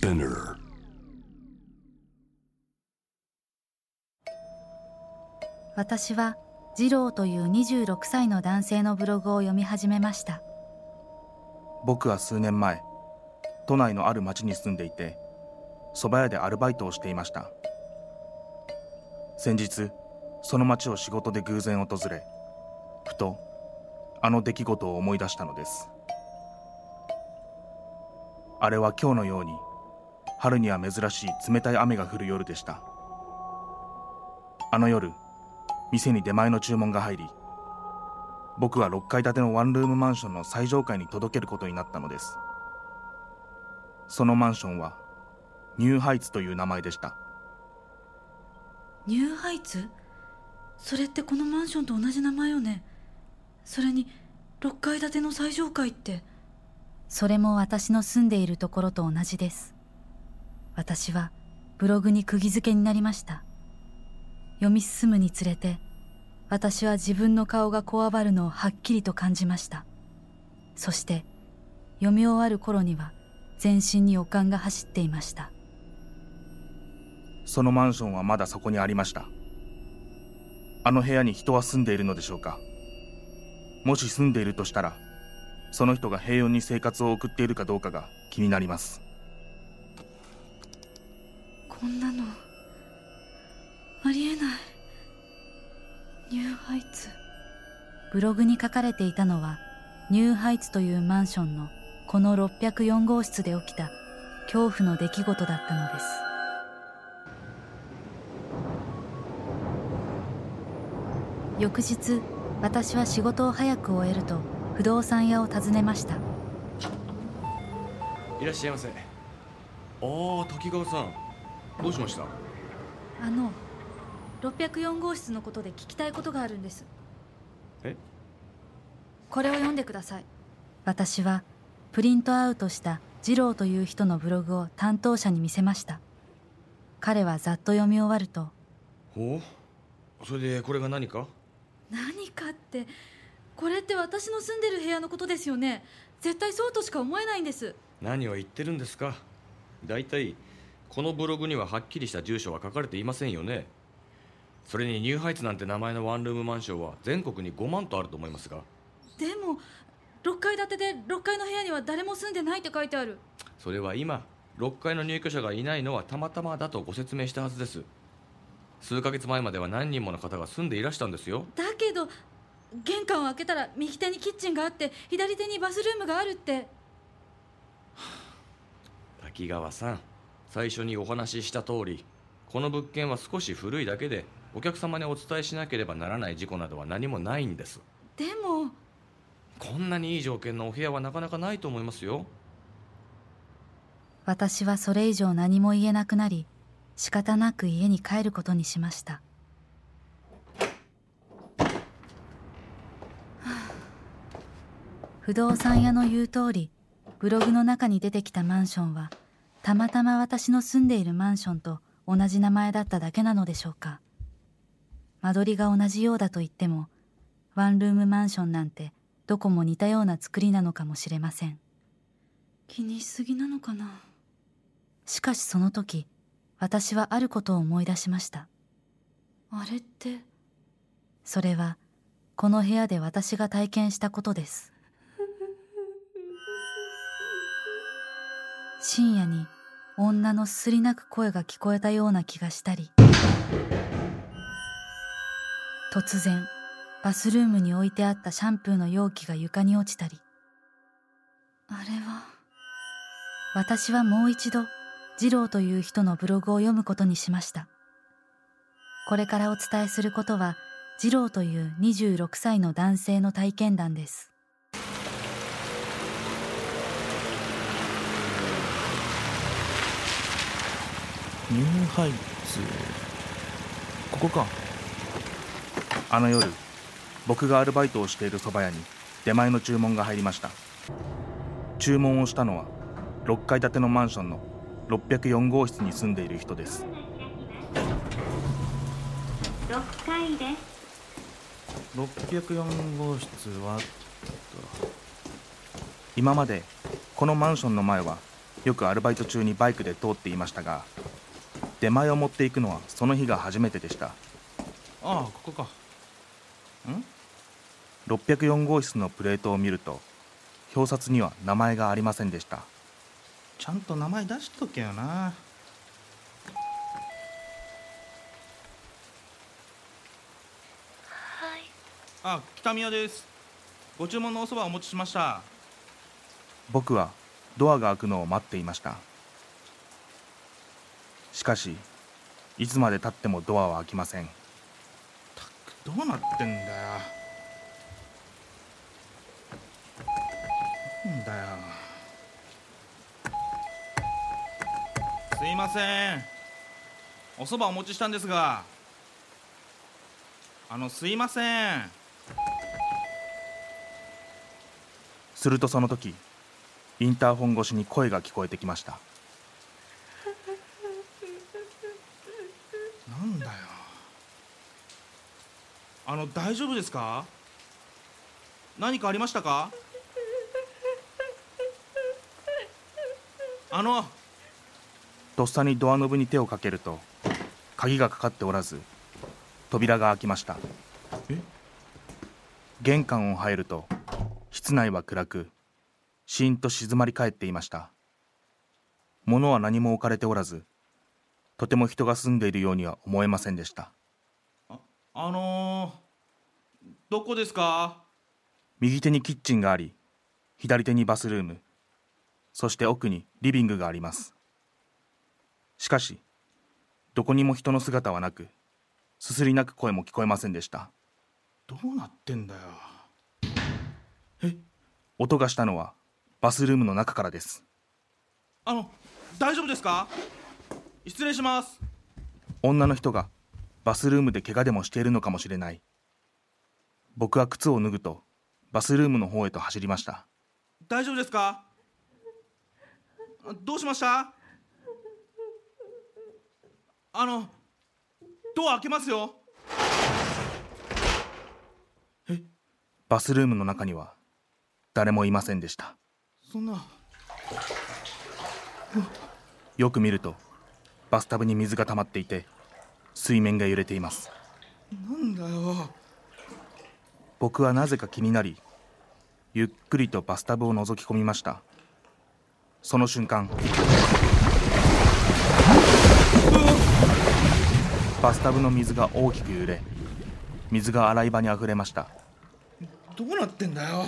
Spinner. 私は二郎という26歳の男性のブログを読み始めました。僕は数年前都内のある町に住んでいて蕎麦屋でアルバイトをしていました。先日その町を仕事で偶然訪れふとあの出来事を思い出したのです。あれは今日のように春には珍しい冷たい雨が降る夜でした。あの夜店に出前の注文が入り僕は6階建てのワンルームマンションの最上階に届けることになったのです。そのマンションはニューハイツという名前でした。ニューハイツ？それってこのマンションと同じ名前よね？それに6階建ての最上階って。それも私の住んでいるところと同じです私はブログに釘付けになりました。読み進むにつれて私は自分の顔がこわばるのをはっきりと感じました。そして読み終わる頃には全身に悪感が走っていました。そのマンションはまだそこにありました。あの部屋に人は住んでいるのでしょうか。もし住んでいるとしたらその人が平穏に生活を送っているかどうかが気になります。こんなの。ありえない。ニューハイツ。ブログに書かれていたのはニューハイツというマンションのこの604号室で起きた恐怖の出来事だったのです。翌日私は仕事を早く終えると不動産屋を訪ねました。いらっしゃいませ。ああ滝川さんどうしました？あの604号室のことで聞きたいことがあるんです。え？これを読んでください。私はプリントアウトした二郎という人のブログを担当者に見せました。彼はざっと読み終わるとほう？それでこれが何か？何かってこれって私の住んでる部屋のことですよね。絶対そうとしか思えないんです。何を言ってるんですか？大体このブログにははっきりした住所は書かれていませんよね。それにニューハイツなんて名前のワンルームマンションは全国に5万とあると思いますが。でも6階建てで6階の部屋には誰も住んでないって書いてある。それは今6階の入居者がいないのはたまたまだとご説明したはずです。数ヶ月前までは何人もの方が住んでいらしたんですよ。だけど玄関を開けたら右手にキッチンがあって左手にバスルームがあるって。滝川さん最初にお話しした通りこの物件は少し古いだけでお客様にお伝えしなければならない事故などは何もないんです。でもこんなにいい条件のお部屋はなかなかないと思いますよ。私はそれ以上何も言えなくなり仕方なく家に帰ることにしました。不動産屋の言う通りブログの中に出てきたマンションはたまたま私の住んでいるマンションと同じ名前だっただけなのでしょうか。間取りが同じようだと言ってもワンルームマンションなんてどこも似たような作りなのかもしれません。気にしすぎなのかな。しかしその時私はあることを思い出しました。あれって。それはこの部屋で私が体験したことです深夜に女のすすり泣く声が聞こえたような気がしたり突然バスルームに置いてあったシャンプーの容器が床に落ちたり。あれは。私はもう一度二郎という人のブログを読むことにしました。これからお伝えすることは二郎という26歳の男性の体験談ですニューハイツここか。あの夜僕がアルバイトをしている蕎麦屋に出前の注文が入りました。注文をしたのは6階建てのマンションの604号室に住んでいる人です。6階です。604号室は今までこのマンションの前はよくアルバイト中にバイクで通っていましたが出前を持っていくのはその日が初めてでした。ああここか。ん？604号室のプレートを見ると表札には名前がありませんでした。ちゃんと名前出しとけよな。はい。あ北宮です。ご注文のおそばお持ちしました。僕はドアが開くのを待っていましたしかしいつまでたってもドアは開きません。どうなってんだよ。なんだよ。すいません。おそばお持ちしたんですが。あのすいません。するとその時インターホン越しに声が聞こえてきましたなんだよあの大丈夫ですか？何かありましたか？あのとっさにドアノブに手をかけると鍵がかかっておらず扉が開きました。え？玄関を入ると室内は暗くシーンと静まり返っていました。物は何も置かれておらずとても人が住んでいるようには思えませんでしたあのー、どこですか？右手にキッチンがあり左手にバスルームそして奥にリビングがあります。しかしどこにも人の姿はなくすすり泣く声も聞こえませんでした。どうなってんだよ？音がしたのはバスルームの中からです。あの大丈夫ですか？失礼します。女の人がバスルームで怪我でもしているのかもしれない。僕は靴を脱ぐとバスルームの方へと走りました。大丈夫ですか？どうしました？あのドア開けますよ。バスルームの中には誰もいませんでした。そんな。よく見るとバスタブに水が溜まっていて水面が揺れています。なんだよ。僕はなぜか気になりゆっくりとバスタブを覗き込みました。その瞬間バスタブの水が大きく揺れ水が洗い場にあふれました。どうなってんだよ。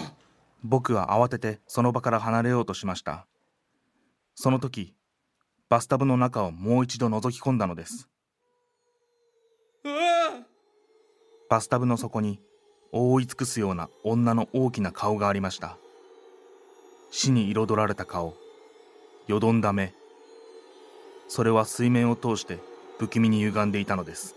僕は慌ててその場から離れようとしました。その時バスタブの中をもう一度覗き込んだのですバスタブの底に覆い尽くすような女の大きな顔がありました。死に彩られた顔。よどんだ目。それは水面を通して不気味に歪んでいたのです。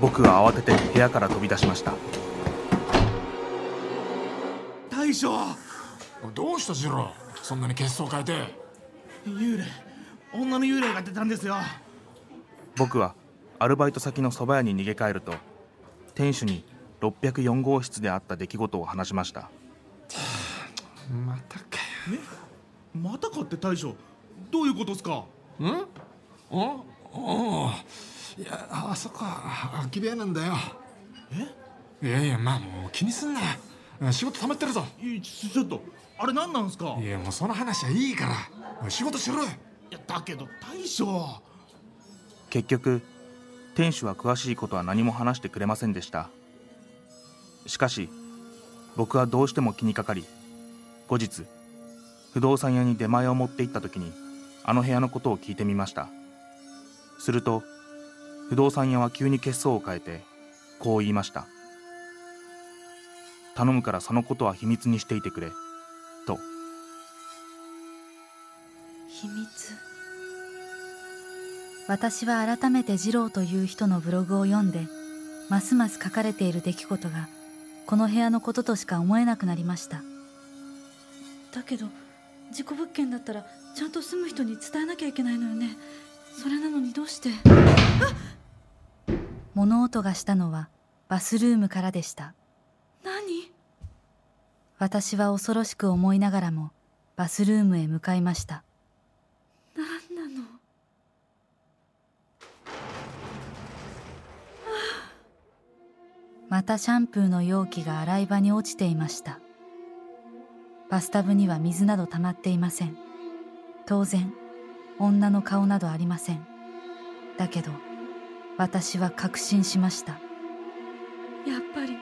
僕は慌てて部屋から飛び出しました。大将！どうしたジロそんなに血相変えて。幽霊。女の幽霊が出たんですよ。僕はアルバイト先の蕎麦屋に逃げ帰ると店主に604号室であった出来事を話しました。またかまたかって大将どういうことですか？よん？おおいやあそこは空き部屋なんだよ。え？いやいやまあもう気にすんなよ仕事溜まってるぞ。ちょっと。あれ何なんですか？いやもうその話はいいから。仕事しろよ。いやだけど大将結局店主は詳しいことは何も話してくれませんでした。しかし僕はどうしても気にかかり後日不動産屋に出前を持って行った時にあの部屋のことを聞いてみました。すると不動産屋は急に血相を変えてこう言いました頼むからそのことは秘密にしていてくれ。と。秘密。私は改めて二郎という人のブログを読んでますます書かれている出来事がこの部屋のこととしか思えなくなりました。だけど事故物件だったらちゃんと住む人に伝えなきゃいけないのよね。それなのにどうして？物音がしたのはバスルームからでした。何私は恐ろしく思いながらもバスルームへ向かいました。何なの？またシャンプーの容器が洗い場に落ちていました。バスタブには水など溜まっていません。当然女の顔などありません。だけど私は確信しました。やっぱり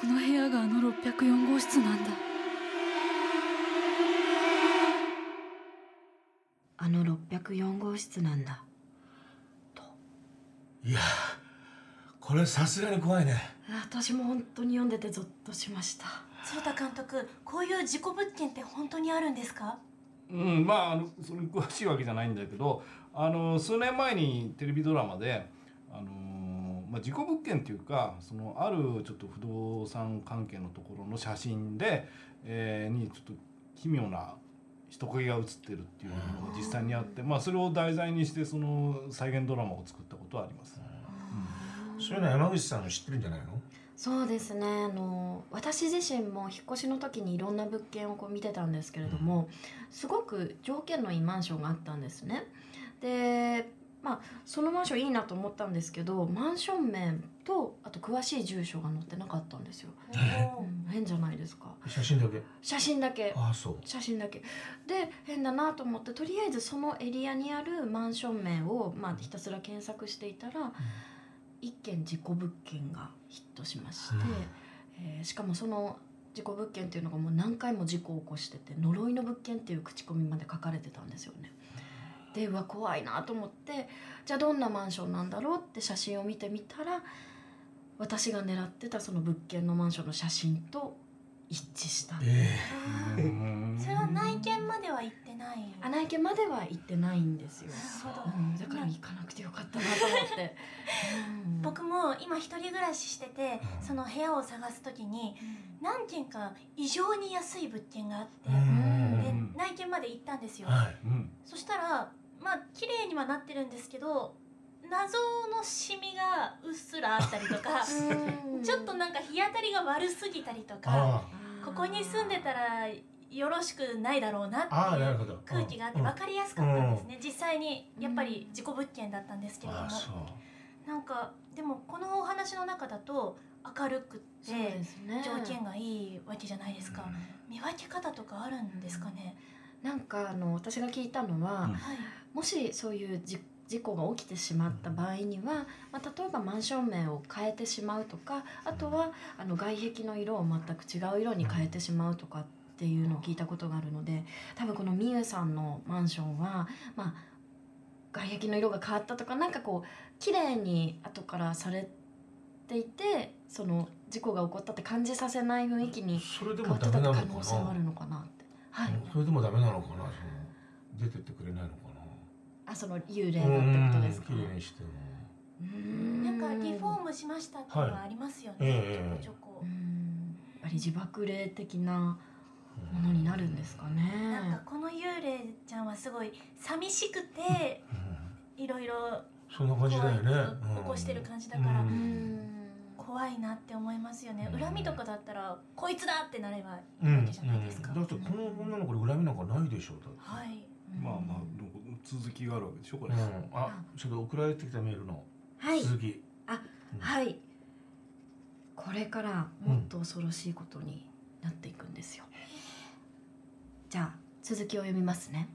この部屋があの604号室なんだ。あの604号室なんだ。いやこれさすがに怖いね。私も本当に読んでてゾッとしました。鶴田監督こういう事故物件って本当にあるんですか？うんまああのそれに詳しいわけじゃないんだけどあの数年前にテレビドラマであの、まあ、事故物件っていうかそのあるちょっと不動産関係のところの写真で、えーにちょっと奇妙な人影が写ってるっていうのが実際にあって、まあ、それを題材にしてその再現ドラマを作ったことはあります。そういうのは山口さん知ってるんじゃないの？そうですね。あの私自身も引っ越しの時にいろんな物件をこう見てたんですけれども、すごく条件のいいマンションがあったんですね。でまあそのマンションいいなと思ったんですけどマンション名とあと詳しい住所が載ってなかったんですよ、うん変じゃないですか。写真だけ？写真だけ。ああそう。写真だけ。で変だなと思ってとりあえずそのエリアにあるマンション名を、まあ、ひたすら検索していたら、一件事故物件がヒットしまして、えーしかもその事故物件っていうのがもう何回も事故を起こしてて呪いの物件っていう口コミまで書かれてたんですよね。でうわ怖いなと思ってじゃあどんなマンションなんだろうって写真を見てみたら私が狙ってたその物件のマンションの写真と一致した。それは内見までは行ってないあ内見までは行ってないんですよ。なるほど。うん、だから行かなくてよかったなと思って。う ん僕も今一人暮らししててその部屋を探す時に何件か異常に安い物件があってで内見まで行ったんですよ、はい。そしたらまあ綺麗にはなってるんですけど謎のシミがうっすらあったりとか ちょっとなんか日当たりが悪すぎたりとかあここに住んでたらよろしくないだろうなっていう空気があってうん。分かりやすかったんですね。実際にやっぱり事故物件だったんですけれども。なんかでもこのお話の中だと明るくって条件がいいわけじゃないですか、見分け方とかあるんですかね、なんかあの私が聞いたのは、はいもしそういうじ事故が起きてしまった場合には、まあ、例えばマンション名を変えてしまうとかあとはあの外壁の色を全く違う色に変えてしまうとかっていうのを聞いたことがあるので多分このみゆさんのマンションは、まあ、外壁の色が変わったとかなんかこう綺麗に後からされていてその事故が起こったって感じさせない雰囲気に変わってた可能性はあるのかなって。はい、それでもダメなのかな？その出てってくれないのかあその幽霊だってことですか？うん綺麗にしても。なんかリフォームしましたっていうのはありますよね、はいええ。ちょこちょこ、やっぱり自爆霊的なものになるんですかね。なんかこの幽霊ちゃんはすごい寂しくていろいろそんな感じだよね。起こしてる感じだから、うん怖いなって思いますよね、恨みとかだったらこいつだってなればいうんいわけじゃないですか、だってこの女の子に恨みなんかないでしょだって。はい。まあまあ続きがあるわけでしょこれ、うん。あちょっと送られてきたメールのはい。続き。あ、はい。これからもっと恐ろしいことになっていくんですよ。じゃあ続きを読みますね。